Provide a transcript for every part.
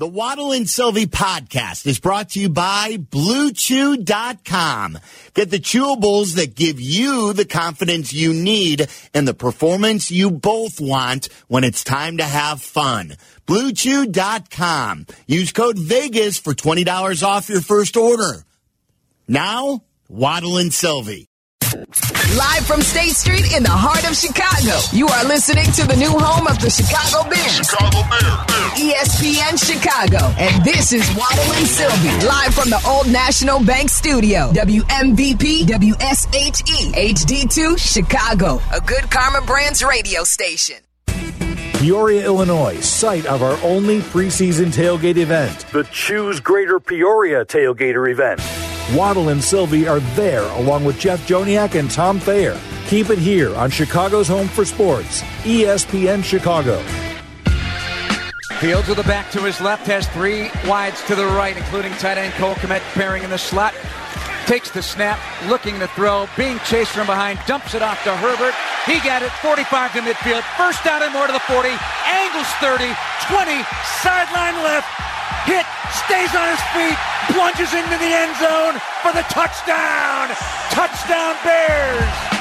The Waddle and Silvy podcast is brought to you by BlueChew.com. Get the chewables that give you the confidence you need and the performance you both want when it's time to have fun. BlueChew.com. Use code VEGAS for $20 off your first order. Now, Waddle and Silvy. Live from State Street in the heart of Chicago, you are listening to the new home of the Chicago Bears. Chicago Bears. ESPN Chicago. And this is Waddle and Silvy, live from the Old National Bank Studio. WMVP WSHE HD2 Chicago, a good Karma Brands radio station. Peoria, Illinois, site of our only preseason tailgate event, the Choose Greater Peoria Tailgater event. Waddle and Silvy are there along with Jeff Joniak and Tom Thayer. Keep it here on Chicago's Home for Sports, ESPN Chicago. Fields with the back to his left, has three wides to the right, including tight end Cole Kmet preparing in the slot. Takes the snap, looking to throw, being chased from behind, dumps it off to Herbert. He got it 45 to midfield, first down and more to the 40, angles 30, 20, sideline left, hit, stays on his feet, plunges into the end zone for the touchdown. Touchdown Bears.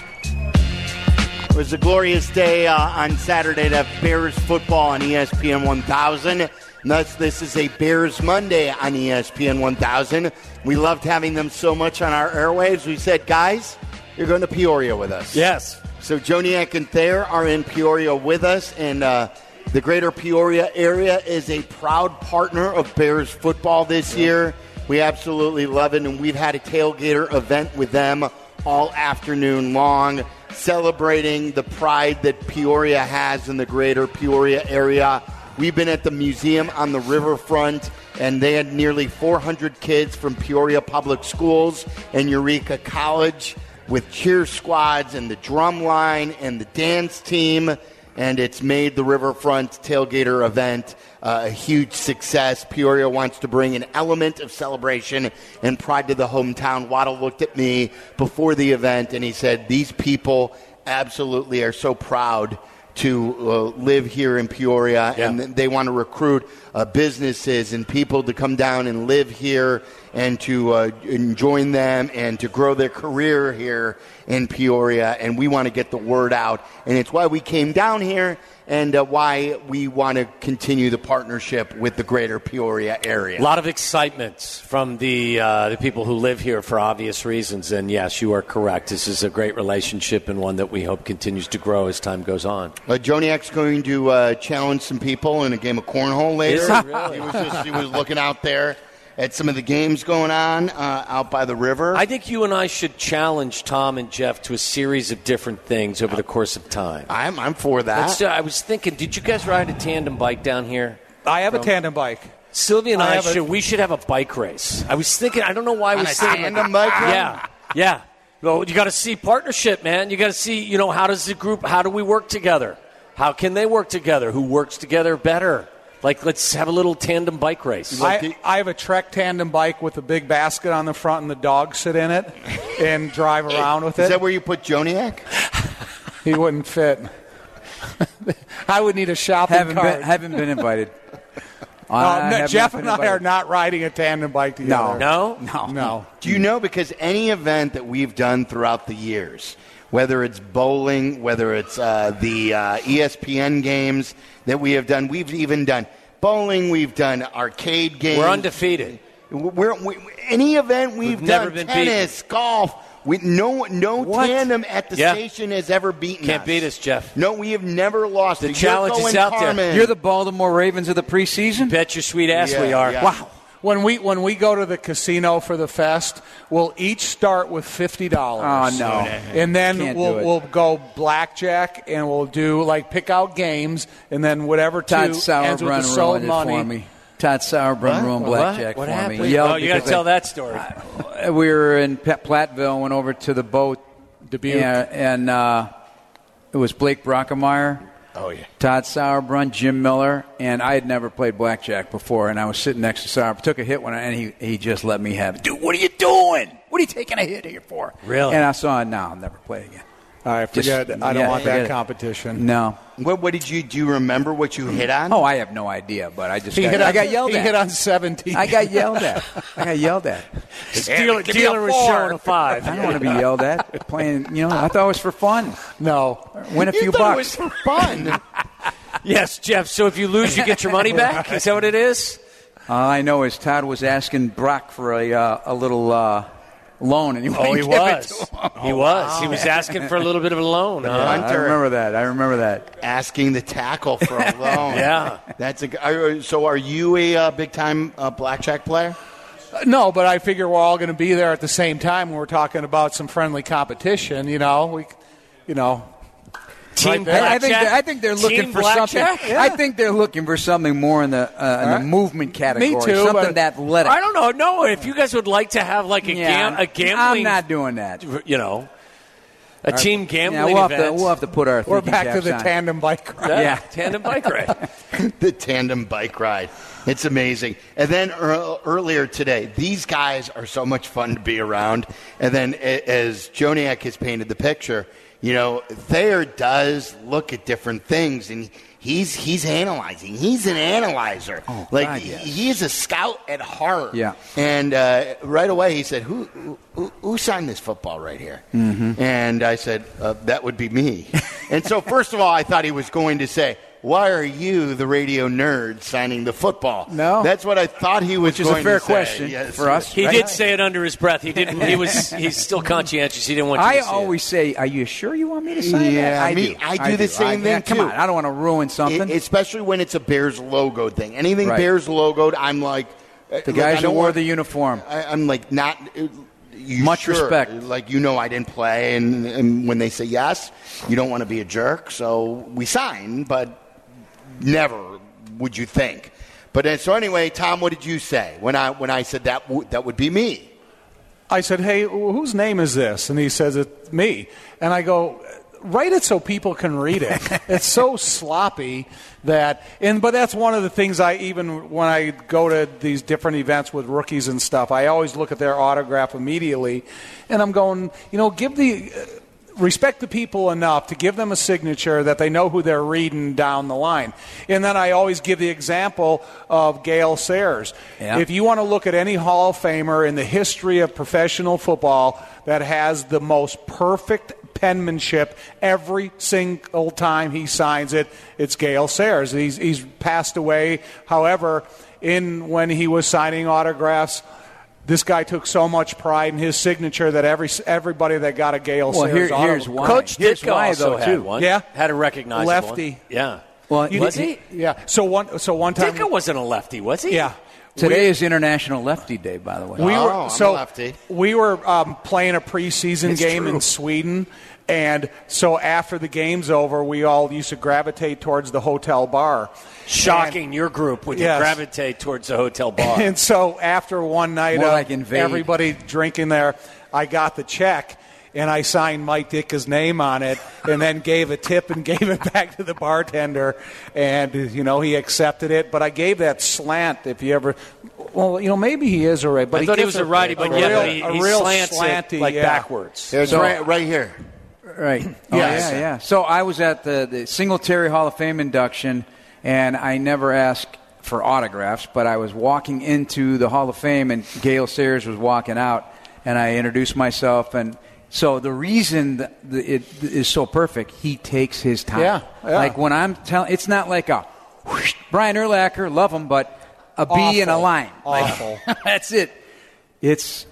It was a glorious day uh, on Saturday to have Bears football on ESPN 1000. And thus, this is a Bears Monday on ESPN 1000. We loved having them so much on our airwaves. We said, guys, you're going to Peoria with us. Yes. So Joniak and Thayer are in Peoria with us, and uh, the greater Peoria area is a proud partner of Bears football this year. We absolutely love it, and we've had a tailgater event with them all afternoon long, celebrating the pride that Peoria has in the greater Peoria area. We've been at the museum on the riverfront, and they had nearly 400 kids from Peoria Public Schools and Eureka College with cheer squads and the drum line and the dance team. And it's made the Riverfront Tailgater event uh, a huge success. Peoria wants to bring an element of celebration and pride to the hometown. Waddle looked at me before the event and he said, These people absolutely are so proud to uh, live here in Peoria, Yeah. and they want to recruit uh, businesses and people to come down and live here and to uh, join them and to grow their career here in Peoria. And we want to get the word out, and it's why we came down here and uh, why we want to continue the partnership with the greater Peoria area. A lot of excitement from the uh, the people who live here for obvious reasons, and yes, you are correct. This is a great relationship and one that we hope continues to grow as time goes on. Uh, Joniak's going to uh, challenge some people in a game of cornhole later. Really? he was just he was looking out there at some of the games going on uh, out by the river. I think you and I should challenge Tom and Jeff to a series of different things over the course of time. I'm I'm for that. Let's, uh, I was thinking, did you guys ride a tandem bike down here? I have a tandem bike. Sylvia and I I, have a- should we should have a bike race. I was thinking, I don't know why I On was a thinking tandem bike ride? Yeah, yeah. Well, you got to see partnership, man. You got to see, you know, how does the group? How do we work together? How can they work together? Who works together better? Like, let's have a little tandem bike race. I, I have a Trek tandem bike with a big basket on the front and the dogs sit in it and drive around with it. Is that where you put Joniak? he wouldn't fit. I would need a shopping Haven't cart. been, haven't been invited. Uh, no, Jeff and been I are not riding a tandem bike together. No, no, No. No. Do you know because any event that we've done throughout the years, whether it's bowling, whether it's uh, the uh, ESPN games that we have done, we've even done bowling, we've done arcade games. we're undefeated. We're, we, any event we've, We've done, never been tennis, golf, we, no, no What? tandem at the Yeah. station has ever beaten Can't us. beat us, Jeff. No, we have never lost. The to challenge is and out there. You're the Baltimore Ravens of the preseason. Bet your sweet ass Yeah, we are. yeah. Wow. When we when we go to the casino for the fest, we'll each start with fifty dollars. Oh, no. And then Can't we'll we'll go blackjack and we'll do like pick out games and then whatever two Todd ends with the Sauerbrun sold ruined it money. for me. Todd Sauerbrun ruined blackjack What for happened? me. He yelled Oh, you got to tell that story. we were in Pe- Platteville, went over to the boat, Dubuque. Yeah, and uh, it was Blake Brockermeyer, Oh yeah. Todd Sauerbrun, Jim Miller, and I had never played blackjack before, and I was sitting next to Sauerbrunn. Took a hit one, and he he just let me have it. Dude, what are you doing? What are you taking a hit here for? Really? And I saw, no, I'll never play again. All right, Just- forget. it. I don't yeah, want that competition. No. What, what did you do? You remember what you hit on? Oh, I have no idea, but I just He got, hit I on, got yelled he at. hit on 17. I got yelled at. I got yelled at. Dealer, give me a dealer was showing a five. I don't want to be yelled at playing. You know, I thought it was for fun. no. Win a you few thought bucks. it was for fun. Yes, Jeff. So if you lose, you get your money back. Is that what it is? All I know is Todd was asking Brock for a uh, a little uh, loan, and he Oh, he wouldn't give it was. to. He was. He was asking for a little bit of a loan. Huh? I remember that. I remember that. Asking the tackle for a loan. Yeah. That's a. are- So, are you a uh, big time uh, blackjack player? No, but I figure we're all going to be there at the same time when we're talking about some friendly competition. You know, we, you know, Team there. I, I think they're, I think they're looking Team for blackjack? something. I think they're looking for something more in the uh, in the Right. movement category. Me too, something but- athletic. I don't know. No, if you guys would like to have like a, yeah, gam- a gambling, I'm not doing that. you know, a team gambling Yeah, we'll have, to, we'll have to put our. we're thinking back to the on. tandem bike ride. yeah, yeah. tandem bike ride. the tandem bike ride. It's amazing. And then ear- earlier today, these guys are so much fun to be around. And then as Joniak has painted the picture, you know, Thayer does look at different things and he's he's analyzing. He's an analyzer. like God, yes. he is a scout at heart. Yeah. And uh, right away he said, "Who who, who signed this football right here?" Mm-hmm. And I said, uh, "That would be me." and so first of all, I thought he was going to say. Why are you, the radio nerd, signing the football? No. that's what I thought he was Which is a fair question Yes. for us. He Right. did say it under his breath. He didn't. He was. He's still conscientious. He didn't want you I to see always say, "Are you sure you want me to sign Yeah, that?" I me- do. I do the same I- thing, yeah, Come too. on, I don't want to ruin something. It- especially when it's a Bears logo thing. Anything Right. Bears logoed, I'm like uh, the guys who wore want, the uniform. I, I'm like not. uh, You Much sure? respect. Like you know, I didn't play, and, and when they say yes, you don't want to be a jerk, so we sign. But never would you think. But uh, so anyway, Tom, what did you say when I when I said that w- that would be me? I said, "Hey, whose name is this?" And he says, "It's me." And I go, "Write it so people can read it." it's so sloppy that, and but that's one of the things I even when I go to these different events with rookies and stuff, I always look at their autograph immediately, and I'm going, you know, give the. Uh, Respect the people enough to give them a signature that they know who they're reading down the line. And then I always give the example of Gale Sayers. Yeah. If you want to look at any Hall of Famer in the history of professional football that has the most perfect penmanship every single time he signs it, it's Gale Sayers. He's, he's passed away. However, in when he was signing autographs, this guy took so much pride in his signature that every everybody that got a Gale Well, Sayers here- autograph, here's why. Coach Here's Ditka why, also though, had too. one. Yeah. had a recognizable Lefty. One. Yeah. Well, was he- he? Yeah. So one so one time Ditka wasn't a lefty, was he? yeah. Today is International Lefty Day, by the way. We Oh, were I'm a lefty. we were um, playing a preseason It's game true. in Sweden, and so after the game's over, we all used to gravitate towards the hotel bar. Shocking, your group would Yes. gravitate towards the hotel bar. And so after one night More of like everybody drinking there, I got the check and I signed Mike Ditka's name on it and then gave a tip and gave it back to the bartender. And, you know, he accepted it. But I gave that slant if you ever, well, you know, maybe he is a right. But I thought he was a righty, but yeah, real, but he, a he real slants it, slanty, like yeah. backwards. There's So- right, right here. Right. Oh, Yes. yeah, yeah. So I was at the, the Singletary Hall of Fame induction, and I never asked for autographs, but I was walking into the Hall of Fame, and Gail Sayers was walking out, and I introduced myself. And so the reason it is so perfect, he takes his time. Yeah, yeah. Like when I'm telling, it's not like a whoosh, Brian Urlacher, love him, but a B in a Awful. line. Like, Awful. that's it. It's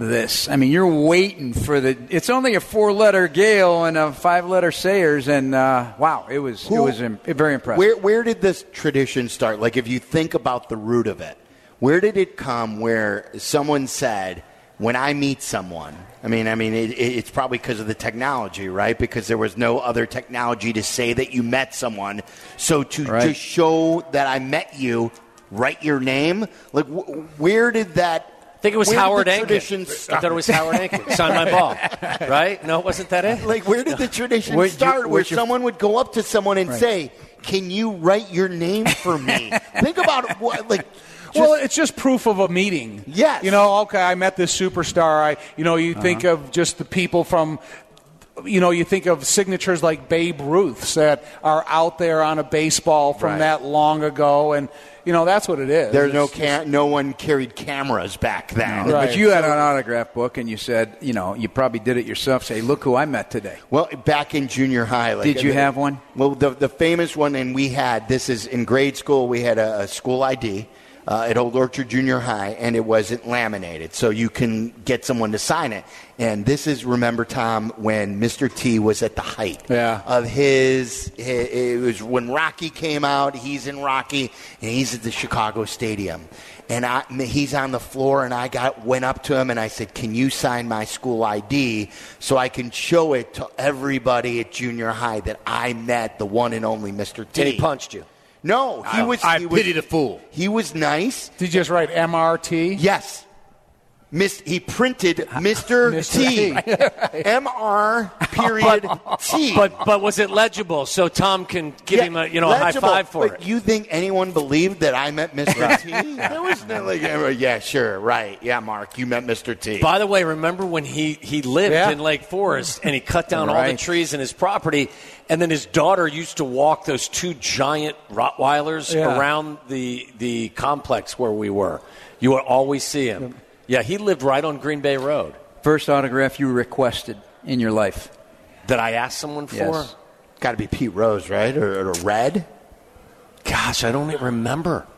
this. I mean, you're waiting for the. It's only a four-letter Gale and a five-letter Sayers, and uh, wow, it was it was im- very impressive. Where where did this tradition start? Like if you think about the root of it, where did it come? Where someone said, "When I meet someone." I mean, I mean, it, it- it's probably because of the technology, right? Because there was no other technology to say that you met someone. So to Right. just show that I met you, write your name. Like, wh- where did that? I think it was Howard the Ankin. tradition I thought it was Howard Ankin. Sign my ball. Right? No, it wasn't that it? Like, where did the tradition Where'd start where where'd someone would go up to someone and say, Can you write your name for me? Think about what, like, well, it's just proof of a meeting. Yes. You know, okay, I met this superstar. I, you know, you uh-huh. think of just the people from you know, you think of signatures like Babe Ruth's that are out there on a baseball from Right. that long ago, and you know that's what it is. There's no It's- ca- no one carried cameras back then. Right. But you had an autograph book, and you said, you know, you probably did it yourself. Say, look who I met today. Well, back in junior high, like, Did you uh, have one? Well, the the famous one, and we had this is in grade school. We had a, a school ID uh, at Old Orchard Junior High, and it wasn't laminated, so you can get someone to sign it. And this is remember Tom when Mr. T was at the height Yeah. of his, hi It was when Rocky came out. He's in Rocky, and he's at the Chicago Stadium. And I, he's on the floor, and I got went up to him and I said, "Can you sign my school ID so I can show it to everybody at junior high that I met the one and only Mr. T?" And he punched you. No, he I- was. I he was, pity the fool. He was nice. Did you just write MRT? Yes. Miss, he printed Mr. T. M-R period T. But but was it legible so Tom can give Yeah, him a you know a high legible. five for But it? You think anyone believed that I met Mr. T? There was no like, yeah, sure, right, yeah, Mark, you met Mr. T. By the way, remember when he, he lived Yeah. in Lake Forest and he cut down all the Right. trees in his property, and then his daughter used to walk those two giant Rottweilers Yeah. around the the complex where we were. You would always see him. Yeah, he lived right on Green Bay Road. First autograph you requested in your life. That I asked someone for. Yes. Got to be Pete Rose, right, or, or Red? Gosh, I don't even remember.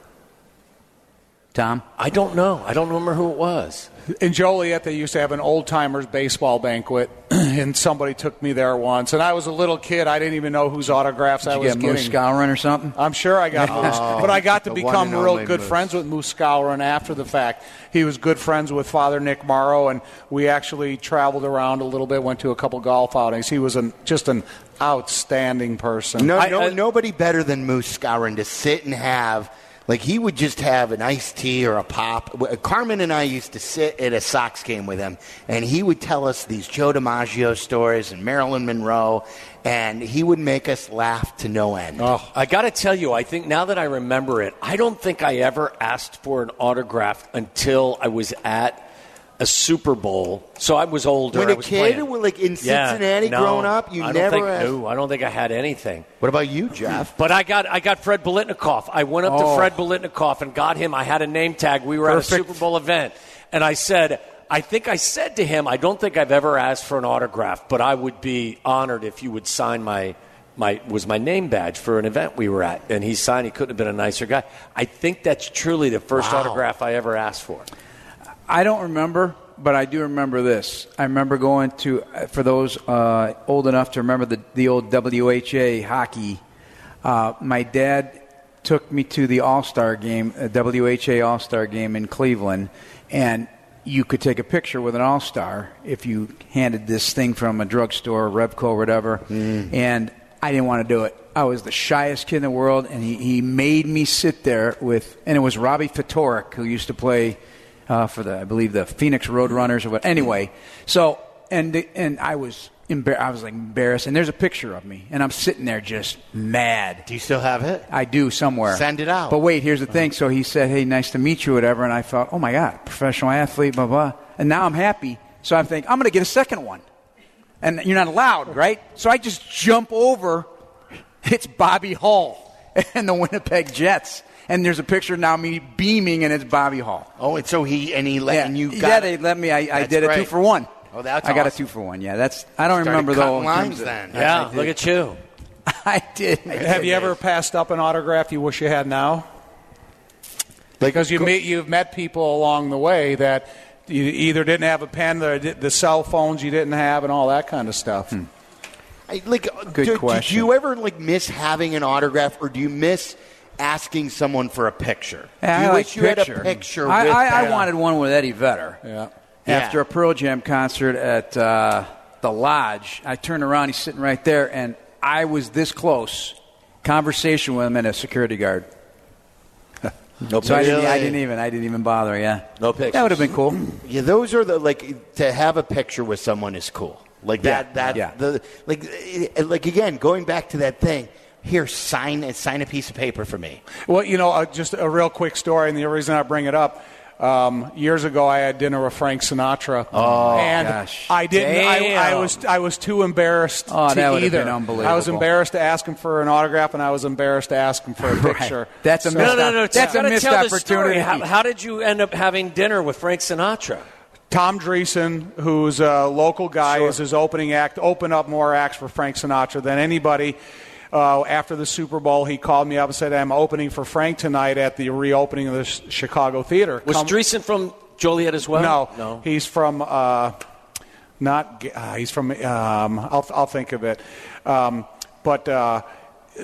Tom? I don't know. I don't remember who it was. In Joliet, they used to have an old timers baseball banquet, and somebody took me there once. And I was a little kid; I didn't even know whose autographs I Did you was get getting. Moose Skowron or something? I'm sure I got oh, Moose, but I got to become real good Moose. friends with Moose Skowron after the fact. He was good friends with Father Nick Morrow, and we actually traveled around a little bit, went to a couple golf outings. He was an, just an outstanding person. No, I- no, I- nobody better than Moose Skowron to sit and have. Like he would just have an iced tea or a pop. Uh, Carmen and I used to sit at a Sox game with him, and he would tell us these Joe DiMaggio stories and Marilyn Monroe, and he would make us laugh to no end. Oh, I got to tell you, I think now that I remember it, I don't think I ever asked for an autograph until I was at a Super Bowl. So I was older. When I a was kid, playing. like in Yeah, Cincinnati, no, growing up, you I never. Think, asked- no, I don't think I had anything. What about you, Jeff? But I got I got Fred Biletnikoff. I went up Oh. to Fred Biletnikoff and got him. I had a name tag. We were at a Super Bowl event, and I said, I think I said to him, I don't think I've ever asked for an autograph, but I would be honored if you would sign my my was my name badge for an event we were at, and he signed. He couldn't have been a nicer guy. I think that's truly the first Wow. autograph I ever asked for. I don't remember, but I do remember this. I remember going to, for those uh, old enough to remember the, the old WHA hockey, uh, my dad took me to the All Star game, a WHA All Star game in Cleveland, and you could take a picture with an All Star if you handed this thing from a drugstore, Revco, or whatever. And I didn't want to do it. I was the shyest kid in the world, and he, he made me sit there with, and it was Robbie Ftorek who used to play uh, for the, I believe, the Phoenix Roadrunners or what. Anyway, so and and I was embar- I was like embarrassed, and there's a picture of me, and I'm sitting there just mad. Do you still have it? I do somewhere. Send it out. But wait, here's the thing. So he said, "Hey, nice to meet you," whatever, and I thought, "Oh my God, professional athlete, blah blah." And now I'm happy. So I think I'm going to get a second one, and you're not allowed, right? So I just jump over. It's Bobby Hull and the Winnipeg Jets, and there's a picture now of me beaming, and it's Bobby Hull. Oh, and so he and he let Yeah, and you yeah, they let me. I, I That's did a two for one. Oh, that's I got a two for one. Yeah, that's. I don't Started remember cutting though. in lines of- then. Yeah, look at you. I did. have you ever passed up an autograph you wish you had now? Because you meet, you've met people along the way that you either didn't have a pen, or the cell phones you didn't have, and all that kind of stuff. Hmm. I- like Good do, question. Did you ever like miss having an autograph, or do you miss asking someone for a picture? Yeah, do you I wish like you picture. had a picture? I, with I, I wanted one with Eddie Vedder. Yeah. After Yeah. a Pearl Jam concert at uh, the Lodge, I turned around. He's sitting right there, and I was this close. Conversation with him and a security guard. No So I didn't, I didn't even. I didn't even bother. Yeah. No pictures. That would have been cool. Yeah, those are the like to have a picture with someone is cool. Like that. Yeah, That. yeah. The like. eh, Like again, going back to that thing. Here, sign sign a piece of paper for me. Well, you know, uh, just a real quick story, and the reason I bring it up. Um, years ago, I had dinner with Frank Sinatra. Oh, and gosh. I didn't. I, I was I was too embarrassed Oh, to that either. been I was embarrassed to ask him for an autograph, and I was embarrassed to ask him for a picture. That's a So- missed No, no, no. That's That's a missed tell the story. opportunity. How, how did you end up having dinner with Frank Sinatra? Tom Dreesen, who's a local guy, Sure. is his opening act. Open up more acts for Frank Sinatra than anybody. Uh, after the Super Bowl, he called me up and said, "I'm opening for Frank tonight at the reopening of the Ch- Chicago Theater." Was Come- Dreesen from Joliet as well? No, no. He's from uh, not. Uh, he's from. Um, I'll I'll think of it. Um, but uh,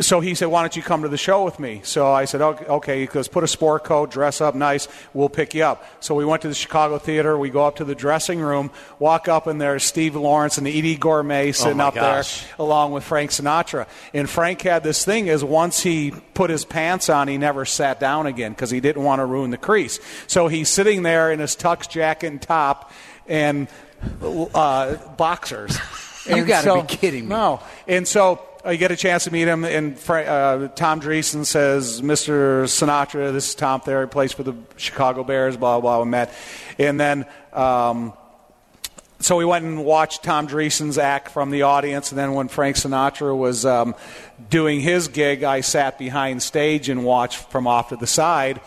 so he said, "Why don't you come to the show with me?" So I said, "Okay." okay. He goes, "Put a sport coat, dress up nice. We'll pick you up." So we went to the Chicago Theater. We go up to the dressing room, walk up, and there's Steve Lawrence and Eydie Gormé sitting my up gosh. there along with Frank Sinatra. And Frank had this thing is once he put his pants on, he never sat down again because he didn't want to ruin the crease. So he's sitting there in his tux jacket and top and uh, boxers. You And gotta so- be kidding me. No. And so I get a chance to meet him, and uh, Tom Dreesen says, Mr. Sinatra, this is Tom Thayer, plays for the Chicago Bears, blah, blah, blah, we met. And then. Um, so we went and watched Tom Dreesen's act from the audience, and then when Frank Sinatra was um, doing his gig, I sat behind stage and watched from off to the side,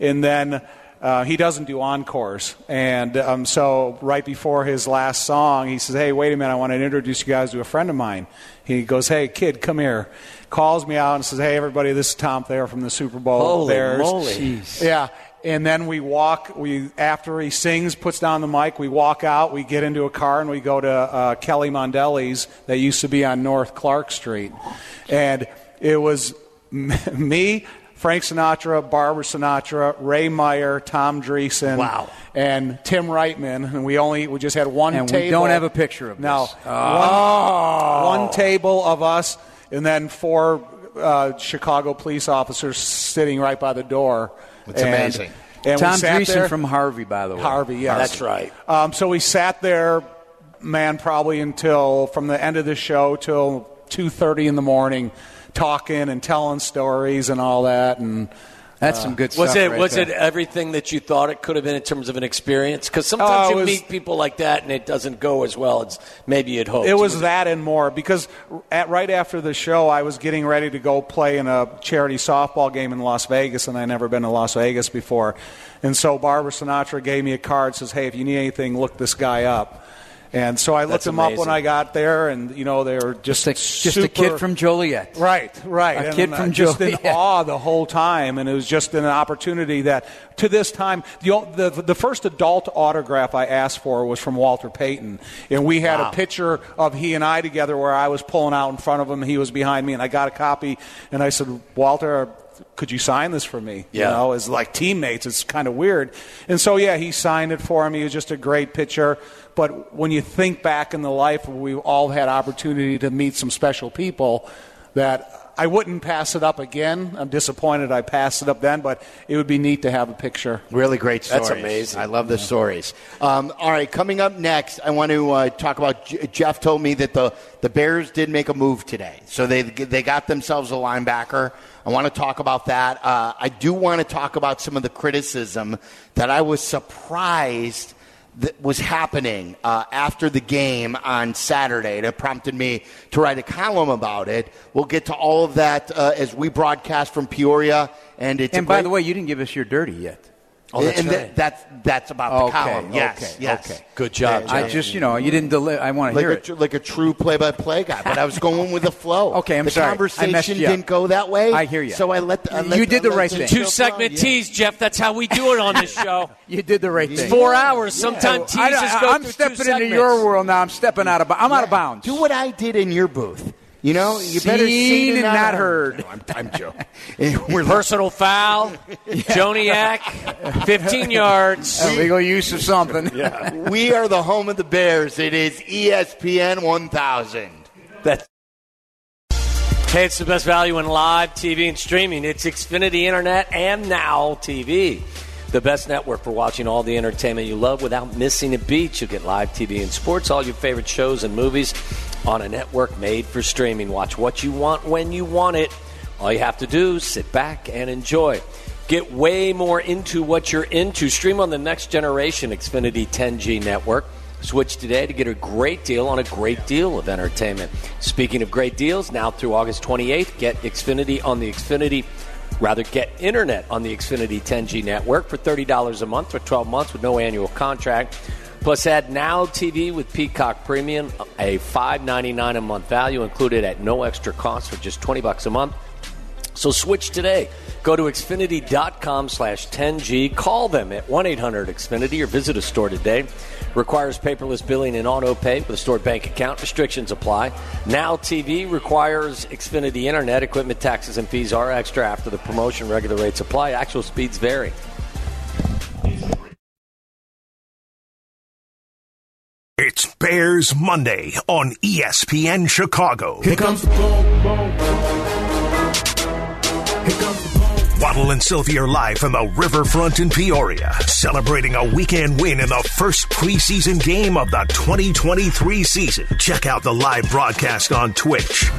and then uh, he doesn't do encores, and um, so right before his last song, he says, "Hey, wait a minute, I want to introduce you guys to a friend of mine." He goes, "Hey, kid, come here." Calls me out and says, "Hey, everybody, this is Tom Thayer from the Super Bowl Holy Bears." moly. Yeah. And then we walk. We after he sings, puts down the mic. We walk out. We get into a car and we go to uh, Kelly Mondelli's that used to be on North Clark Street, and it was me, Frank Sinatra, Barbara Sinatra, Ray Meyer, Tom Dreesen, Wow. and Tim Reitman. And we only we just had one table. And we don't have a picture of no this. one, one table of us, and then four uh, Chicago police officers sitting right by the door. It's And- amazing. And Tom Dreesen there- from Harvey, by the way. Harvey, yes. That's right. Um, so we sat there, man, probably until from the end of the show till two thirty in the morning, talking and telling stories and all that. And That's some uh, good stuff. Was it right was there. it everything that you thought it could have been in terms of an experience? Because sometimes oh, it you was- meet people like that and it doesn't go as well as maybe you'd hoped. It was that and more because at, right after the show, I was getting ready to go play in a charity softball game in Las Vegas, and I'd never been to Las Vegas before. And so Barbara Sinatra gave me a card, says, "Hey, if you need anything, look this guy up." And so I looked That's him up when. I got there, and you know they were just just a, just a kid from Joliet. Right, right. A And kid from just in Joliet. awe the whole time, and it was just an opportunity that, to this time, the, the the first adult autograph I asked for was from Walter Payton, and we had Wow. a picture of he and I together where I was pulling out in front of him, he was behind me, and I got a copy, and I said, Walter. Could you sign this for me? Yeah. You know, as like teammates, it's kind of weird. And so, yeah, he signed it for me. He was just a great pitcher. But when you think back in the life, we've all had opportunity to meet some special people that I wouldn't pass it up again. I'm disappointed I passed it up then, but it would be neat to have a picture. Really great stories. That's amazing. I love the stories. Um, all right, coming up next, I want to uh, talk about. J- Jeff told me that the, the Bears did make a move today, so they they got themselves a linebacker. I want to talk about that. Uh, I do want to talk about some of the criticism that I was surprised that was happening uh, after the game on Saturday that prompted me to write a column about it. We'll get to all of that uh, as we broadcast from Peoria, and it's And by great- the way, you didn't give us your dirty yet. Oh, that's and right. th- that's that's about the Okay, column. Yes, okay, yes. okay. Good job, Yeah, I just, you know, you didn't deliver. I want to like hear a, it. like a true play-by-play guy, but I was going with the flow. Okay, I'm the sorry. I conversation messed didn't go that way. I hear you. So I let. The, I let You did the I right thing. Two segment flow. Yeah. tease, Jeff. That's how we do it on this show. You did the right It's thing. four hours. Sometimes I, teases go am stepping two into segments. your world now. I'm stepping out of. I'm out of bounds. Do what I did in your booth. You know, you better Seen and not heard. No, I'm, I'm joking. We're Personal foul, Joniak, 15 yards. Legal use of something. we are the home of the Bears. It is ESPN 1000. That's Hey, it's the best value in live TV and streaming. It's Xfinity Internet and Now TV. The best network for watching all the entertainment you love without missing a beat. You'll get live TV and sports, all your favorite shows and movies on a network made for streaming. Watch what you want when you want it. All you have to do is sit back and enjoy. Get way more into what you're into. Stream on the next generation Xfinity 10G network. Switch today to get a great deal on a great deal of entertainment. Speaking of great deals, now through August 28th, get Xfinity on the Xfinity Rather, get internet on the Xfinity 10G network for $30 a month for 12 months with no annual contract. Plus, add Now TV with Peacock Premium, a $5.99 a month value included at no extra cost for just 20 bucks a month. So switch today. Go to Xfinity.com slash 10G. Call them at 1 800 Xfinity or visit a store today. Requires paperless billing and auto pay with a stored bank account. Restrictions apply. Now TV requires Xfinity Internet. Equipment taxes and fees are extra after the promotion. Regular rates apply. Actual speeds vary. Bears Monday on ESPN Chicago. Here comes the. Waddle and Silvy are live from the riverfront in Peoria, celebrating a weekend win in the first preseason game of the 2023 season. Check out the live broadcast on Twitch.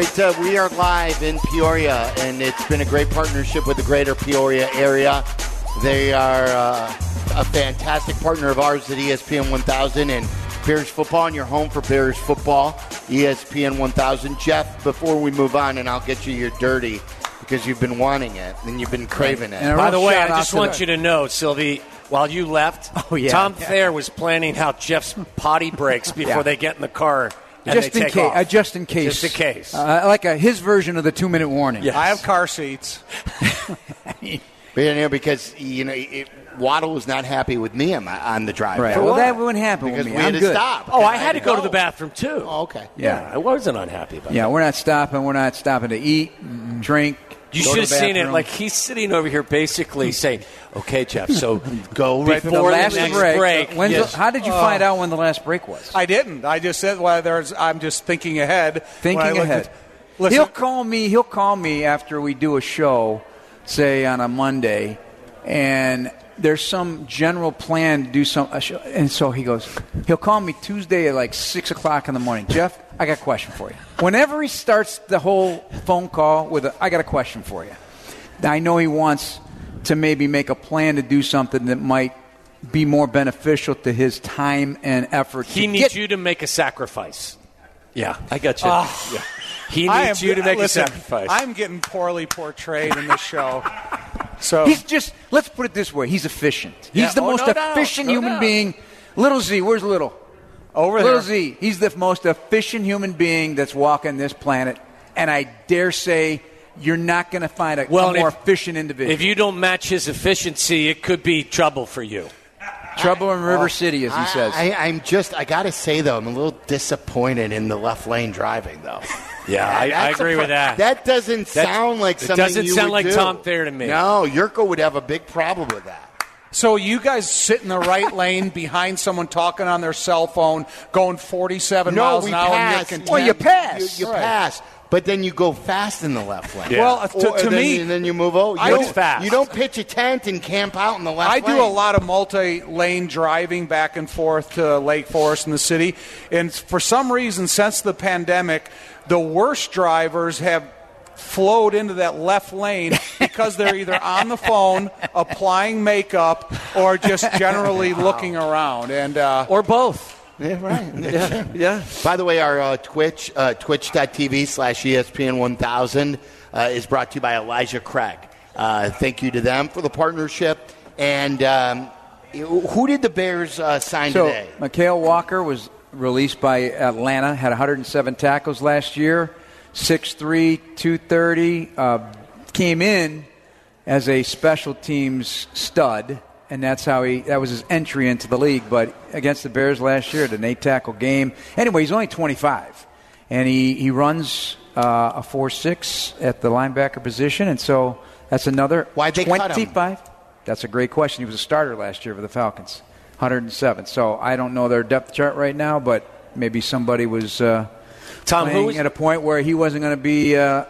Right, uh, we are live in Peoria, and it's been a great partnership with the greater Peoria area. They are uh, a fantastic partner of ours at ESPN 1000 and Bears football, and you're home for Bears football, ESPN 1000. Jeff, before we move on, and I'll get you your dirty because you've been wanting it and you've been craving it. By the way, I just want you to know, Silvy, while you left, oh, yeah, Tom yeah. Thayer was planning how Jeff's potty breaks before Yeah. they get in the car. And just they in take case, off. uh, just in case, Just in case. uh, like a, his version of the two-minute warning. I have car seats. But, you know, because you know, it, Waddle was not happy with me on, my, on the drive. Right. For Well, what? that wouldn't happen because with me. we had I'm to good. stop. oh, I had to go to the bathroom too. Oh, okay. Yeah, I wasn't unhappy about Yeah, that. we're not stopping. We're not stopping to eat, drink. You should have seen it. Like he's sitting over here, basically saying, "Okay, Jeff, so Go right the before last the next break. break." Uh, when's yes. the, how did you find oh. out when the last break was? I didn't. I just said, well, there's, I'm just thinking ahead. Thinking ahead. at- listen, he'll call me. He'll call me after we do a show, say on a Monday, and there's some general plan to do some. And so he goes. He'll call me Tuesday at like six o'clock in the morning. Jeff, I got a question for you. Whenever he starts the whole phone call with, a, "I got a question for you," I know he wants to maybe make a plan to do something that might be more beneficial to his time and effort. he to needs get- you to make a sacrifice. Yeah, I got you. Ah. yeah. He needs am- you to make listen, a sacrifice. I'm getting poorly portrayed in this show. So He's just, let's put it this way, he's efficient. He's Yeah. the Oh, most no efficient No human doubt. being. Little Z, where's Little? over Little there. Z, he's the most efficient human being that's walking this planet. And I dare say you're not going to find a, well, a more if- efficient individual. If you don't match his efficiency, it could be trouble for you. Trouble in River City, as he I, says. I, I'm just, I got to say, though, I'm a little disappointed in the left lane driving, though. Yeah, I, I agree pro- with that. That doesn't That- sound like something. it doesn't you sound would like do. Tom Thayer to me. No, Yurko would have a big problem with that. So you guys sit in the right lane behind someone talking on their cell phone, going 47 No, miles an hour. and pass. you're Well, you pass. You, you Right. pass, but then you go fast in the left lane. Well, uh, to- Or- to then, me- and then you move over. You I don't, fast. You don't pitch a tent and camp out in the left lane. I lane. do a lot of multi-lane driving back and forth to Lake Forest in the city, and for some reason, since the pandemic, the worst drivers have flowed into that left lane because they're either on the phone, applying makeup, or just generally looking around. And uh, or both. Yeah, right. Yeah, yeah. By the way, our uh, Twitch, uh, twitch.tv slash ESPN 1000 uh, is brought to you by Elijah Craig. Uh, thank you to them for the partnership. And um, who did the Bears uh, sign So, today? Mykal Walker was released by Atlanta, had 107 tackles last year, 6'3, 230, uh, came in as a special teams stud, and that's how he that was his entry into the league. But against the Bears last year, at an eight tackle game. Anyway, he's only 25, and he he runs uh, a four six at the linebacker position, and so that's another Why'd they cut him? 25. That's a great question. He was a starter last year for the Falcons, 107. So I don't know their depth chart right now, but maybe somebody was uh, Tom, who was- at a point where he wasn't going to be uh,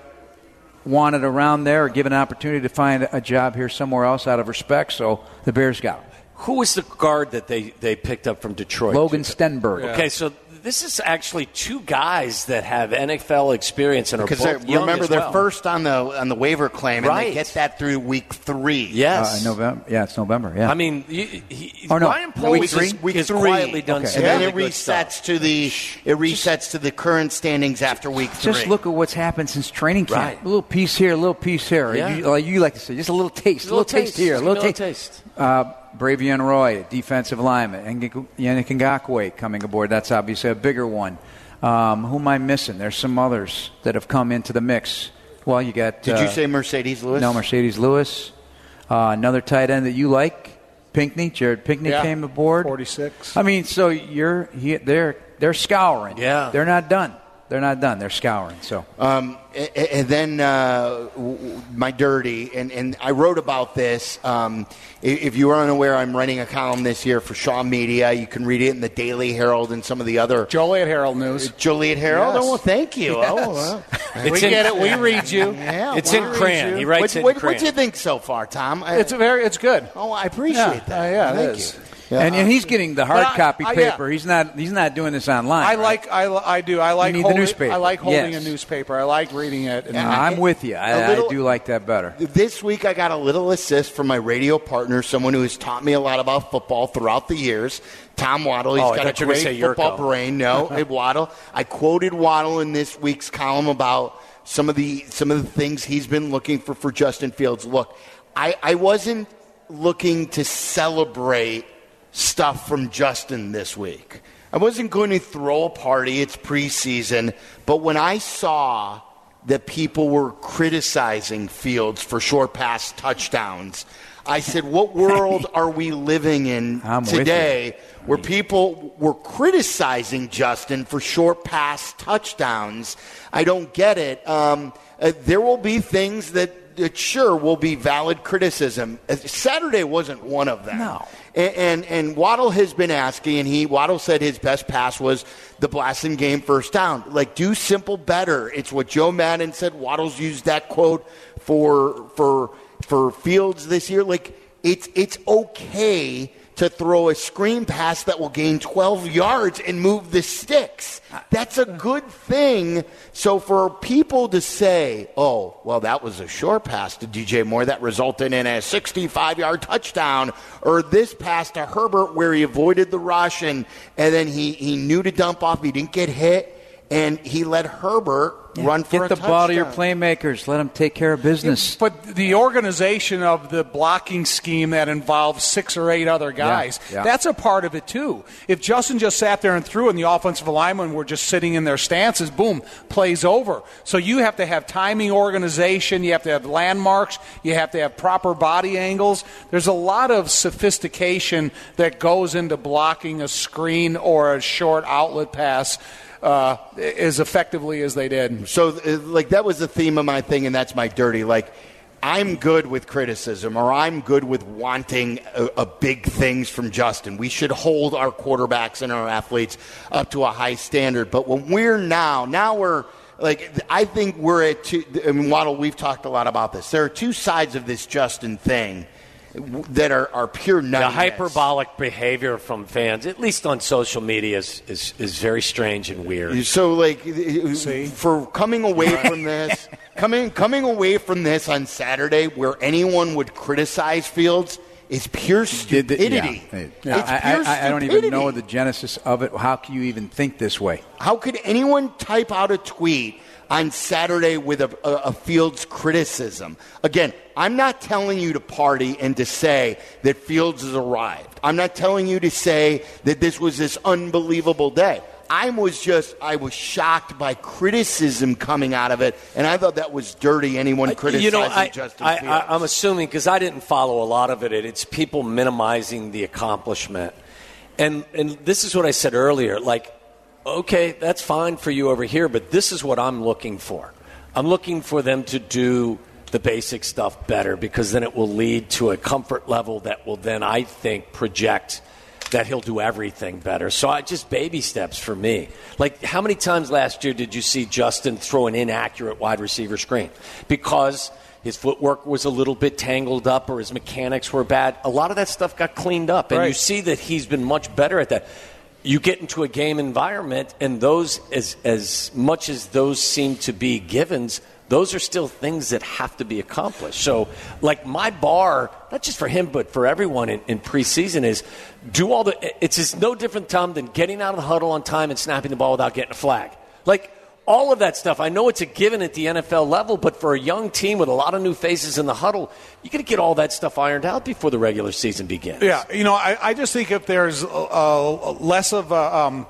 wanted around there or given an opportunity to find a job here somewhere else out of respect. So the Bears got him. Who was the guard that they, they picked up from Detroit? Logan Stenberg. Okay, so this is actually two guys that have NFL experience and are Because both young remember as they're well. first on the on the waiver claim, and Right. they get that through week three. Yes. Uh, November. Yeah, it's November. Yeah. I mean, he, he, Oh, no. Ryan Poles week three? is, Week is three. quietly done Okay. some and then really it good stuff. resets to the it resets to the current standings after week three. Just look at what's happened since training camp. Right. A little piece here, a little piece here. Yeah. You, like you like to say, just a little taste, a little, taste, here, a little, little taste. Taste. Uh, Bravvion Roy, defensive lineman, and Yannick Ngakoue coming aboard. That's obviously a bigger one. Um, who am I missing? There's some others that have come into the mix. Well, you got. Did uh, you say Marcedes Lewis? No, Marcedes Lewis. Uh, another tight end that you like, Pinkney. Jared Pinkney Yeah, came aboard. 46. I mean, so you're he, they're they're scouring. Yeah. they're not done. They're not done. They're scouring. So Um, a- a- and then uh, w- w- my dirty, and, and I wrote about this. Um, if you are unaware, I'm writing a column this year for Shaw Media. You can read it in the Daily Herald and some of the other Joliet Herald News. Joliet Herald. Yes. Oh, well, thank you. Yes. Oh, well. we It's in- get it. We read you. Yeah, It's well, in crayon. He writes what, it in what, crayon. What do you think so far, Tom? I- It's a very. It's good. oh, I appreciate Yeah, that. uh, yeah, it thank is. You. and, and he's getting the hard I- copy I- yeah. paper. He's not. He's not doing this online. I right? like. I, I do. I like need the holding, newspaper. I like holding Yes. a newspaper. I like reading it. And Yeah. I'm with you. I, little- I do like that better. This week, I got a little assist from my radio partner, someone who has taught me a lot about football throughout the years. Tom Waddle. He's Oh, got a thought you were great say football Yurko. brain. No, hey, Waddle. I quoted Waddle in this week's column about some of the some of the things he's been looking for for Justin Fields. Look, I, I wasn't looking to celebrate stuff from Justin this week. I wasn't going to throw a party. It's preseason, but when I saw that people were criticizing Fields for short pass touchdowns. I said, What world are we living in I'm today where people were criticizing Justin for short pass touchdowns? I don't get it. Um, uh, there will be things that, that sure will be valid criticism. Uh, Saturday wasn't one of them. No. And, and and Waddle has been asking, and he Waddle said his best pass was the blasting game first down. Like do simple better. It's what Joe Maddon said. Waddle's used that quote for for for Fields this year. Like it's it's okay to throw a screen pass that will gain 12 yards and move the sticks. That's a good thing. So for people to say, "Oh, well, that was a short pass to DJ Moore that resulted in a 65-yard touchdown," or this pass to Herbert where he avoided the rush and and then he he knew to dump off, he didn't get hit, and he let Herbert run for Get a the ball to your playmakers. Let them take care of business. But the organization of the blocking scheme that involves six or eight other guys, yeah. that's a part of it too. If Justin just sat there and threw and the offensive linemen were just sitting in their stances, boom, plays over. So you have to have timing organization, you have to have landmarks, you have to have proper body angles. There's a lot of sophistication that goes into blocking a screen or a short outlet pass. Uh, as effectively as they did. So, uh, like, that was the theme of my thing, and that's my dirty. Like, I'm good with criticism, or I'm good with wanting a, a big things from Justin. We should hold our quarterbacks and our athletes up to a high standard. But when we're now, now we're like, I think we're at two. I mean, Waddle, we've talked a lot about this. There are two sides of this Justin thing that are, are pure The hyperbolic behavior from fans, at least on social media, is, is, is very strange and weird. So, like, See? for coming away from this, coming coming away from this on Saturday, where anyone would criticize Fields, is pure stupidity. yeah. It's I, pure I, I don't even know the genesis of it. How can you even think this way? How could anyone type out a tweet on Saturday with a, a, a Fields criticism? Again, I'm not telling you to party and to say that Fields has arrived. I'm not telling you to say that this was this unbelievable day. I was just, I was shocked by criticism coming out of it, and I thought that was dirty. Anyone criticizing you know, I, Justin I, Fields. I, I'm assuming because I didn't follow a lot of it. it. It's people minimizing the accomplishment, and and this is what I said earlier. Like, okay, that's fine for you over here, but this is what I'm looking for. I'm looking for them to do the basic stuff better because then it will lead to a comfort level that will then, I think, project that he'll do everything better. So I just baby steps for me. Like how many times last year did you see Justin throw an inaccurate wide receiver screen? Because his footwork was a little bit tangled up or his mechanics were bad. A lot of that stuff got cleaned up, and Right. you see that he's been much better at that. You get into a game environment, and those, as, as much as those seem to be givens, those are still things that have to be accomplished. So, like my bar, not just for him, but for everyone in, in preseason, is do all the. It's just no different, Tom, than getting out of the huddle on time and snapping the ball without getting a flag. Like, all of that stuff. I know it's a given at the NFL level, but for a young team with a lot of new faces in the huddle, you got to get all that stuff ironed out before the regular season begins. Yeah, you know, I, I just think if there's uh, uh, less of a, um,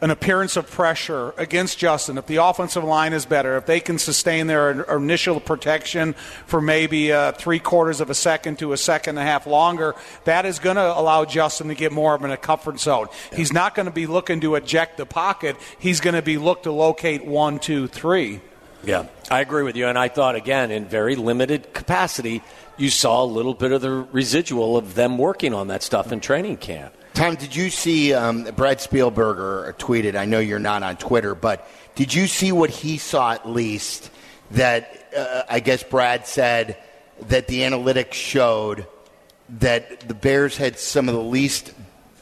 an appearance of pressure against Justin, if the offensive line is better, if they can sustain their initial protection for maybe uh, three quarters of a second to a second and a half longer, that is going to allow Justin to get more of in a comfort zone. He's not going to be looking to eject the pocket. He's going to be look to locate one, two, three. Yeah, I agree with you. And I thought, again, in very limited capacity, you saw a little bit of the residual of them working on that stuff in training camp. Tom, did you see um, Brad Spielberger tweeted? I know you're not on Twitter, but did you see what he saw at least? That uh, I guess Brad said that the analytics showed that the Bears had some of the least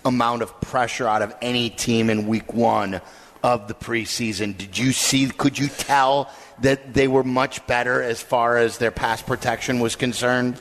amount of pressure out of any team in Week One of the preseason. Did you see? Could you tell that they were much better as far as their pass protection was concerned?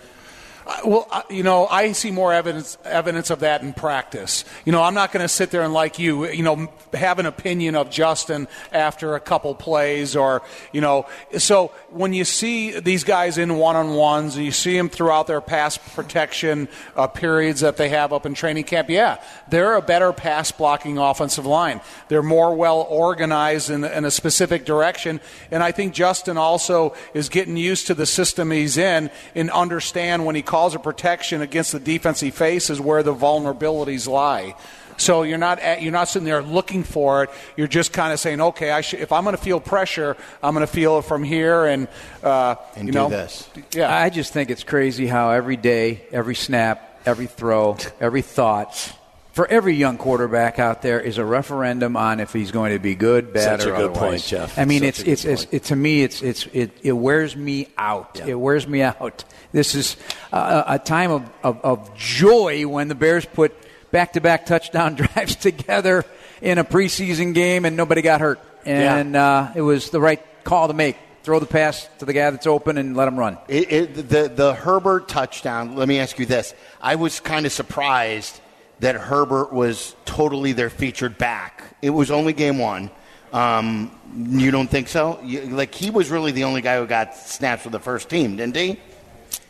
Well, you know, I see more evidence evidence of that in practice. You know, I'm not going to sit there and like you, you know, have an opinion of Justin after a couple plays or, you know, so when you see these guys in one-on-ones and you see them throughout their pass protection uh, periods that they have up in training camp, yeah, they're a better pass blocking offensive line. They're more well organized in, in a specific direction, and I think Justin also is getting used to the system he's in and understand when he calls a protection against the defense he faces where the vulnerabilities lie. So you're not at, you're not sitting there looking for it. You're just kind of saying, okay, I should, if I'm going to feel pressure, I'm going to feel it from here, and uh, And you do know, this. Yeah, I just think it's crazy how every day, every snap, every throw, every thought for every young quarterback out there is a referendum on if he's going to be good, bad, Such or a good otherwise. point, Jeff. I mean, Such it's it's, it's it, to me it's it's it, it wears me out. Yeah. It wears me out. This is a, a time of, of, of joy when the Bears put back-to-back touchdown drives together in a preseason game and nobody got hurt, and uh, it was the right call to make. Throw the pass to the guy that's open and let him run. It, it, the the Herbert touchdown. Let me ask you this: I was kind of surprised that Herbert was totally their featured back. It was only game one. Um, you don't think so? You, like he was really the only guy who got snaps with the first team, didn't he?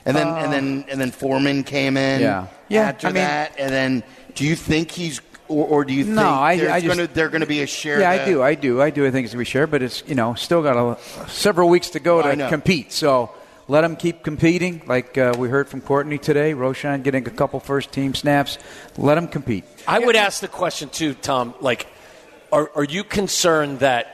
And then and then and then Foreman came in. Uh, Yeah. Yeah, After I mean- that, and then do you think he's or, or do you think No, I- there's I just- gonna, they're going to be a share? Yeah, I do. I do. I do. I think it's going to be shared, but it's you know still got a, several weeks to go I to compete. So let them keep competing. Like uh, we heard from Courtney today, Roschon getting a couple first team snaps. Let them compete. I would ask the question too, Tom. Like, are, are you concerned that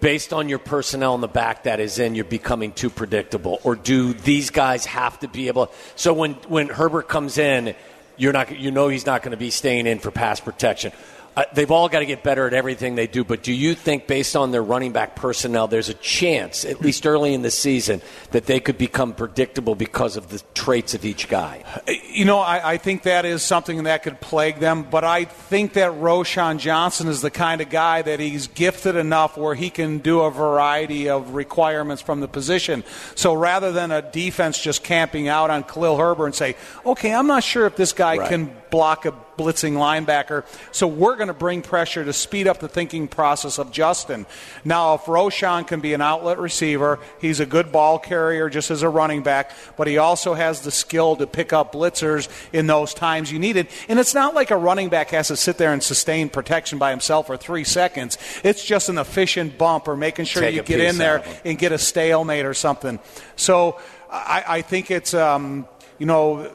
based on your personnel in the back that is in, you're becoming too predictable, or do these guys have to be able? So when when Herbert comes in, you're not you know he's not going to be staying in for pass protection. Uh, they've all got to get better at everything they do, but do you think, based on their running back personnel, there's a chance, at least early in the season, that they could become predictable because of the traits of each guy? You know, I, I think that is something that could plague them, but I think that Roschon Johnson is the kind of guy that he's gifted enough where he can do a variety of requirements from the position. So rather than a defense just camping out on Khalil Herbert and say, okay, I'm not sure if this guy Right. can block a blitzing linebacker, so we're going to bring pressure to speed up the thinking process of Justin. Now, if Roschon can be an outlet receiver, he's a good ball carrier just as a running back, but he also has the skill to pick up blitzers in those times you need it. And it's not like a running back has to sit there and sustain protection by himself for three seconds. It's just an efficient bump or making sure Take you get in there out of him. and get a stalemate or something. So I, I think it's, um, you know,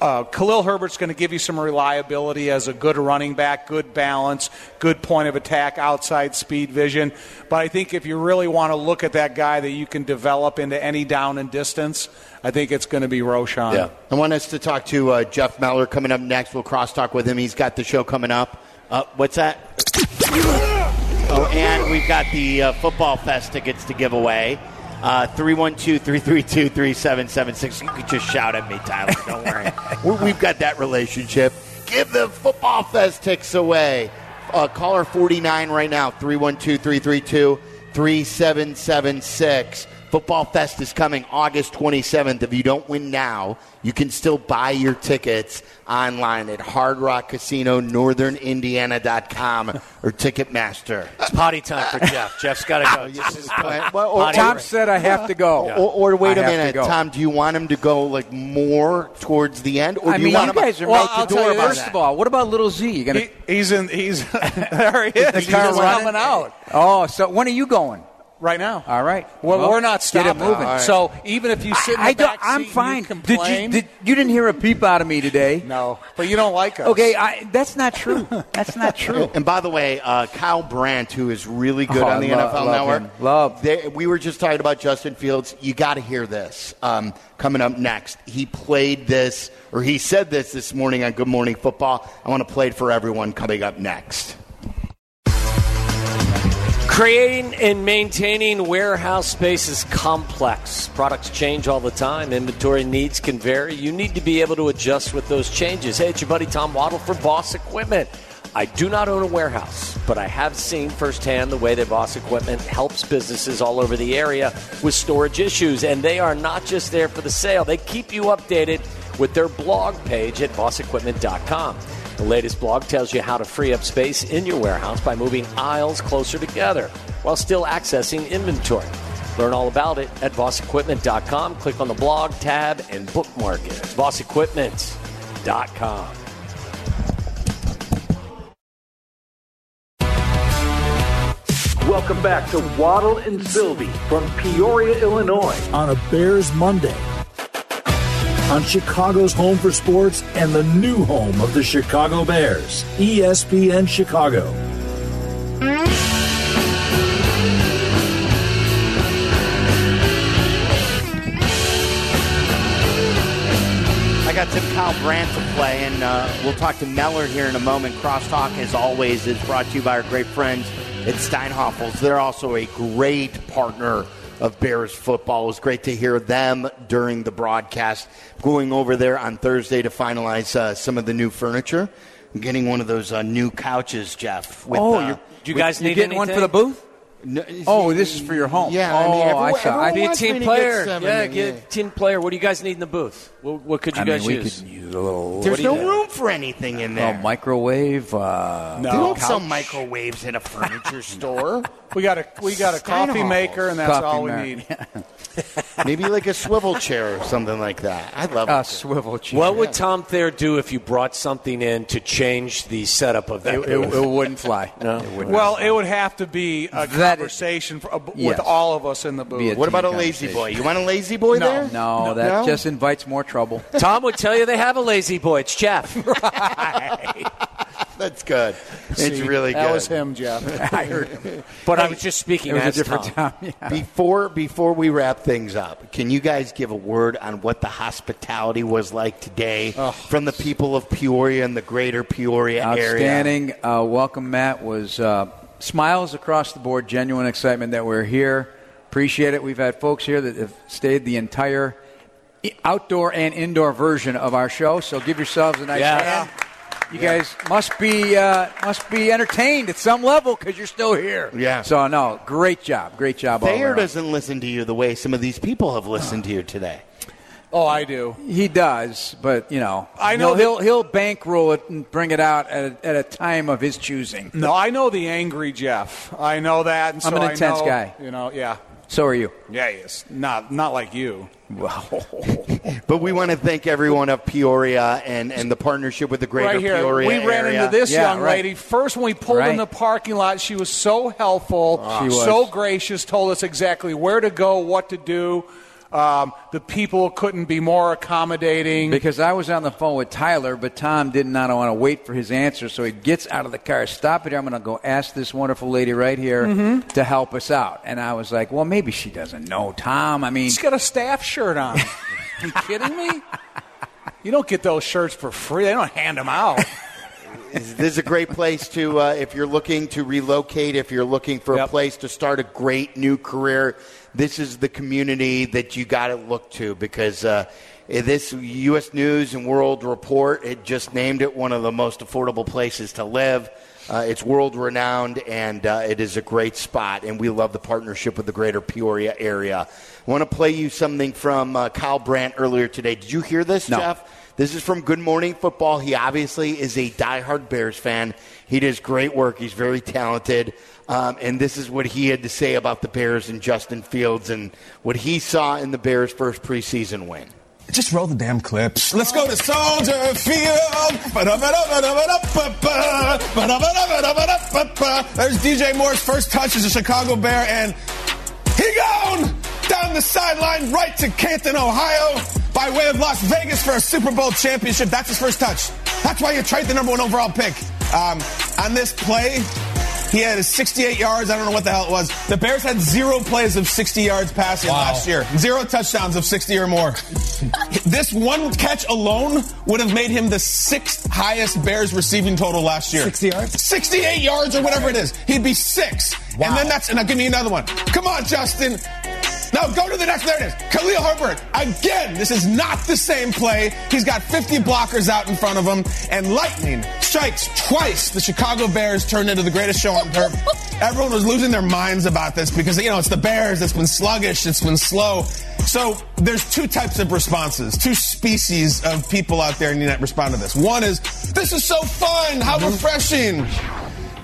uh, Khalil Herbert's going to give you some reliability as a good running back, good balance, good point of attack, outside speed vision. But I think if you really want to look at that guy that you can develop into any down and distance, I think it's going to be Roschon. Yeah. I want us to talk to uh, Jeff Meller coming up next. We'll crosstalk with him. He's got the show coming up. Uh, what's that? Oh, and we've got the uh, Football Fest tickets to give away. Uh, 312 332 3776. You can just shout at me, Tyler. Don't worry. We- We've got that relationship. Give the Football Fest ticks away. Uh, caller 49 right now 312 332 3776. Football Fest is coming August 27th. If you don't win now, you can still buy your tickets online at Hard Rock Casino, northern.indiana.com, or Ticketmaster. It's potty time for Jeff. Jeff's got to go. Well, or- Potty Tom break. said I have to go. Or, or wait I a have to minute. Tom. Do you want him to go like more towards the end, or I do mean, you you want him? guys are Well, right I'll the tell door. you this. First of all, what about little Z? You gonna He, he's in. He's there. He is. the He's car running? coming out Oh, so when are you going? Right now. All right. Well, Well, we're not get it stopping. moving. So even if you sit in the I don't. back I'm fine. And you did you, did, you didn't hear a peep out of me today? no, but you don't like us. Okay, I, that's not true. That's not true. And by the way, uh, Kyle Brandt, who is really good Oh, on the love- NFL love Network, him. Love. they- we were just talking about Justin Fields. You got to hear this um, coming up next. He played this, or he said this this morning on Good Morning Football. I want to play it for everyone coming up next. Creating and maintaining warehouse space is complex. Products change all the time. Inventory needs can vary. You need to be able to adjust with those changes. Hey, it's your buddy Tom Waddle for Boss Equipment. I do not own a warehouse, but I have seen firsthand the way that Boss Equipment helps businesses all over the area with storage issues. And they are not just there for the sale, they keep you updated with their blog page at bossequipment.com. The latest blog tells you how to free up space in your warehouse by moving aisles closer together while still accessing inventory. Learn all about it at bossequipment.com. Click on the blog tab and bookmark it. It's bossequipment.com. Welcome back to Waddle and Silvy from Peoria, Illinois on a Bears Monday. On Chicago's home for sports and the new home of the Chicago Bears, ESPN Chicago. I got Tim Kyle Brandt to play, and uh, we'll talk to Meller here in a moment. Crosstalk, as always, is brought to you by our great friends at Steinhafels. They're also a great partner of Bears football. It was great to hear them during the broadcast. Going over there on Thursday to finalize uh, some of the new furniture. I'm getting one of those uh, new couches, Jeff. With, Oh, uh, you're- Do you with- guys You need getting one for the booth? No, Oh, this is for your home. Yeah, Oh, I mean, everyone, I saw. everyone I- Be a team to player. Get yeah, and, get team player. What do you guys need in the booth? What, what could you I guys mean, we use? could use a little. There's no have? room for anything in Oh, there. microwave. Uh, They don't sell microwaves in a furniture store. we got a we got a coffee Steinhafels. maker, and that's Coffee all we maker. need. Maybe like a swivel chair or something like that. I'd love a it. swivel chair. What would Tom Thayer do if you brought something in to change the setup of that? It, it, booth? it wouldn't fly. No? It would not Well, fly. it would have to be a That- conversation for, uh, with Yes. all of us in the booth. Be a What about a lazy boy? You want a lazy boy No. there? No, that No? just invites more trouble. Tom would tell you they have a lazy boy. It's Jeff. That's good. It's See, really good. That was him, Jeff. I heard him. But I was just speaking It was a as different Tom. time. Yeah. Before before we wrap things up, can you guys give a word on what the hospitality was like today from the people of Peoria and the greater Peoria area? Outstanding. Uh, welcome, Matt. Was uh, smiles across the board, genuine excitement that we're here. Appreciate it. We've had folks here that have stayed the entire i- outdoor and indoor version of our show. So give yourselves a nice Yeah. hand. You guys must be uh, must be entertained at some level because you're still here. Yeah. So no, great job, great job. all Thayer around. doesn't listen to you the way some of these people have listened to you today. Oh, I do. He does, but you know, I know he'll he'll, he'll bankroll it and bring it out at a, at a time of his choosing. No, I know the angry Jeff. I know that. And I'm so an I intense know, guy. You know, yeah, So are you. yeah, he is. Not not like you. But we want to thank everyone of Peoria and, and the partnership with the greater right here, Peoria we ran area. into this Yeah, young right. lady first when we pulled Right. in the parking lot. She was so helpful, She was. so gracious, told us exactly where to go, what to do. Um, the people couldn't be more accommodating. Because I was on the phone with Tyler, but Tom did not want to wait for his answer, so he gets out of the car. Stop it. I'm going to go ask this wonderful lady right here Mm-hmm. to help us out. And I was like, well, maybe she doesn't know Tom. I mean, She's got a staff shirt on. Are you kidding me? You don't get those shirts for free. They don't hand them out. This is a great place to uh, if you're looking to relocate, if you're looking for a place to start a great new career. This is the community that you got to look to because uh, this U.S. News and World Report it just named it one of the most affordable places to live. Uh, it's world renowned and uh, it is a great spot, and we love the partnership with the greater Peoria area. I want to play you something from uh, Kyle Brandt earlier today. Did you hear this, No. Jeff? This is from Good Morning Football. He obviously is a diehard Bears fan. He does great work. He's very talented. Um, and this is what he had to say about the Bears and Justin Fields and what he saw in the Bears' first preseason win. Just roll the damn clips. Let's go to Soldier Field. There's DJ Moore's first touch as a Chicago Bear, and he gone down the sideline right to Canton, Ohio, by way of Las Vegas for a Super Bowl championship. That's his first touch. That's why you trade the number one overall pick. Um, on this play, he had 68 yards. I don't know what the hell it was. The Bears had zero plays of 60 yards passing last year. Zero touchdowns of 60 or more. this one catch alone would have made him the sixth highest Bears receiving total last year. 60 yards? 68 yards or whatever it is. He'd be six. Wow. And then that's, and I'll give me another one. Come on, Justin. Now go to the next. There it is. Khalil Herbert. Again, this is not the same play. He's got 50 blockers out in front of him, and lightning strikes twice. The Chicago Bears turned into the greatest show on turf. Everyone was losing their minds about this because you know it's the Bears. It's been sluggish. It's been slow. So there's two types of responses, two species of people out there that respond to this. One is this is so fun. How mm-hmm. refreshing.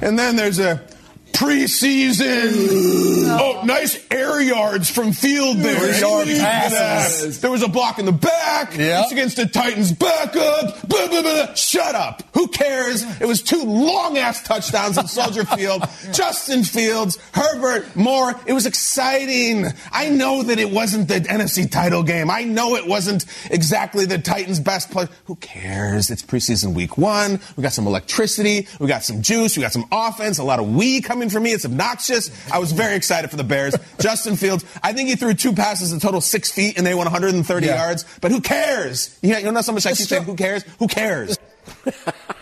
And then there's a preseason. Oh, nice air yards from field there. Air yard passes. There was a block in the back. Yeah. It's against the Titans. Back up. Blah, blah, blah. Shut up. Who cares? It was two long ass touchdowns in Soldier Field. Justin Fields, Herbert, Moore. It was exciting. I know that it wasn't the NFC title game. I know it wasn't exactly the Titans' best play. Who cares? It's preseason week one. We got some electricity. We got some juice. We got some offense. A lot of we coming from me. It's obnoxious. I was very excited for the Bears. Justin Fields, I think he threw two passes in total six feet and they went 130 Yeah. yards. But who cares? You know, you know not so much I keep saying who cares? Who cares?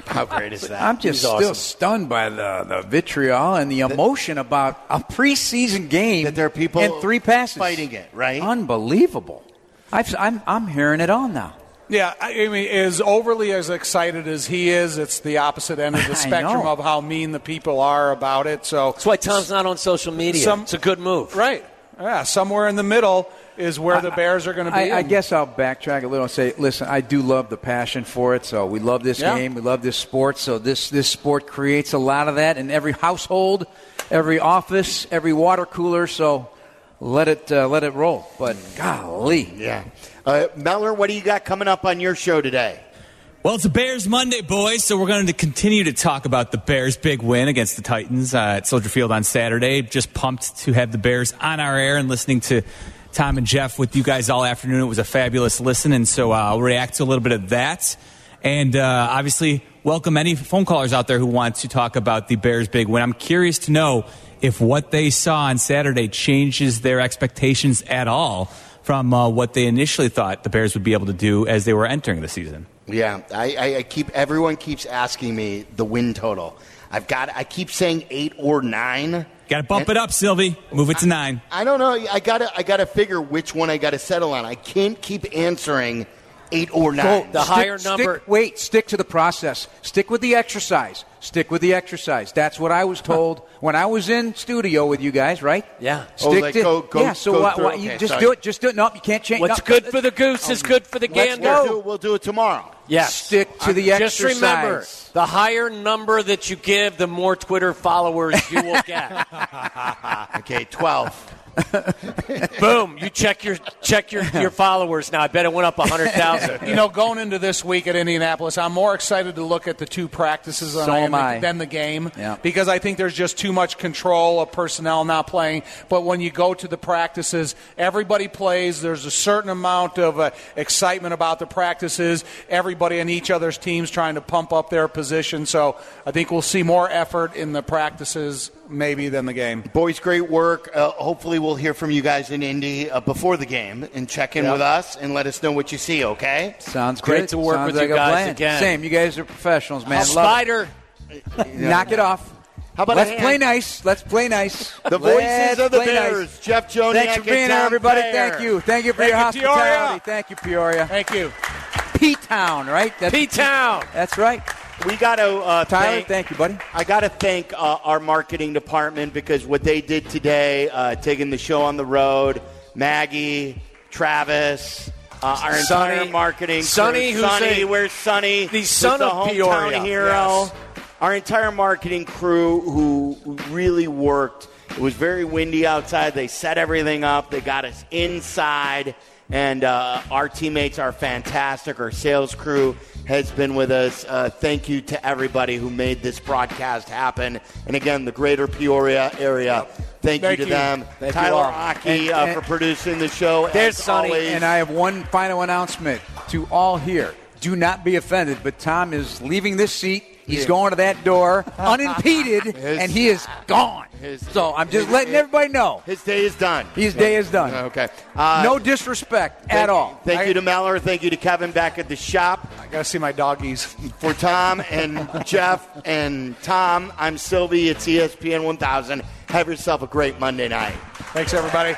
How great is that? I'm just He's still awesome. stunned by the, the vitriol and the emotion about a preseason game That there are people and three passes fighting it, right? Unbelievable. I've, I'm I'm hearing it all now. Yeah, I I mean, as overly as excited as he is, it's the opposite end of the spectrum of how mean the people are about it. So That's why Tom's not on social media. Some- it's a good move. right, yeah, somewhere in the middle is where the Bears are going to be. I, I guess I'll backtrack a little and say, listen, I do love the passion for it. So we love this Yeah. game. We love this sport. So this this sport creates a lot of that in every household, every office, every water cooler. So let it uh, let it roll. But golly, Yeah. Uh, Mellor, what do you got coming up on your show today? Well, it's a Bears Monday, boys, so we're going to continue to talk about the Bears' big win against the Titans uh, at Soldier Field on Saturday. Just pumped to have the Bears on our air and listening to Tom and Jeff with you guys all afternoon. It was a fabulous listen, and so uh, I'll react to a little bit of that. And uh, obviously, welcome any phone callers out there who want to talk about the Bears' big win. I'm curious to know if what they saw on Saturday changes their expectations at all from uh, what they initially thought the Bears would be able to do as they were entering the season. Yeah, I, I, I keep everyone keeps asking me the win total. I've got I keep saying eight or nine. Got to bump And- it up, Silvy. Move it to nine. I don't know. I gotta I gotta figure which one I gotta settle on. I can't keep answering eight or nine. the higher number- Stick, wait, stick to the process. Stick with the exercise. Stick with the exercise. That's what I was told when I was in studio with you guys. Right? Yeah. Oh, Stick like to go- go- yeah. So go why, why, you okay, just sorry. do it. Just do it. No, you can't change. What's no, good for the goose is um, good for the gander. we'll, do, we'll do it tomorrow. Yes. Stick to uh, the Just exercise. Just remember, the higher number that you give, the more Twitter followers you will get. Okay, twelve. Boom! You check your check your, your followers now. I bet it went up hundred thousand. you know, going into this week at Indianapolis, I'm more excited to look at the two practices than, So am than the game Yeah. because I think there's just too much control of personnel not playing. But when you go to the practices, everybody plays. There's a certain amount of uh, excitement about the practices. Everybody on each other's teams trying to pump up their position. So I think we'll see more effort in the practices maybe than the game. Boys, great work. Uh, hopefully, we'll hear from you guys in Indy uh, before the game and check in Yeah. with us and let us know what you see. Okay? Sounds Great good. to work Sounds with like you guys plan. again. Same. You guys are professionals, man. Love it. Spider, Knock it off. How about Let's play nice. Let's play nice. The voices Let's of the play nice. Bears, Jeff Joniak Thanks for being here, everybody. Thayer. Thank you. Thank you for Thank your you, hospitality. Peoria. Thank you, Peoria. Thank you. P Town, right? That's P-Town. That's right. We got to uh, Tyler, thank, thank you, buddy. I got to thank uh, our marketing department because what they did today, uh, taking the show on the road, Maggie, Travis, uh, our Sonny. entire marketing, Sonny, crew. who's Sonny, a- where's Sonny? the son the of hometown Peoria. hero. Yes. Our entire marketing crew who really worked. It was very windy outside. They set everything up. They got us inside, and uh, our teammates are fantastic. Our sales crew has been with us. Uh, thank you to everybody who made this broadcast happen. And again, the greater Peoria area. Thank, Thank you to you. them. Thank you Tyler. Aki uh, for producing the show. There's as Sonny, always. And I have one final announcement to all here. Do not be offended, but Tom is leaving this seat. He's going to that door unimpeded, and he is gone. his- so I'm just his- letting everybody know His day is done. his day is done. Okay. Uh, no disrespect thank- at all. Thank I- you to Mellor. Thank you to Kevin back at the shop. I got to see my doggies. For Tom and Jeff and Tom, I'm Silvy. It's ESPN 1000. Have yourself a great Monday night. Thanks, everybody.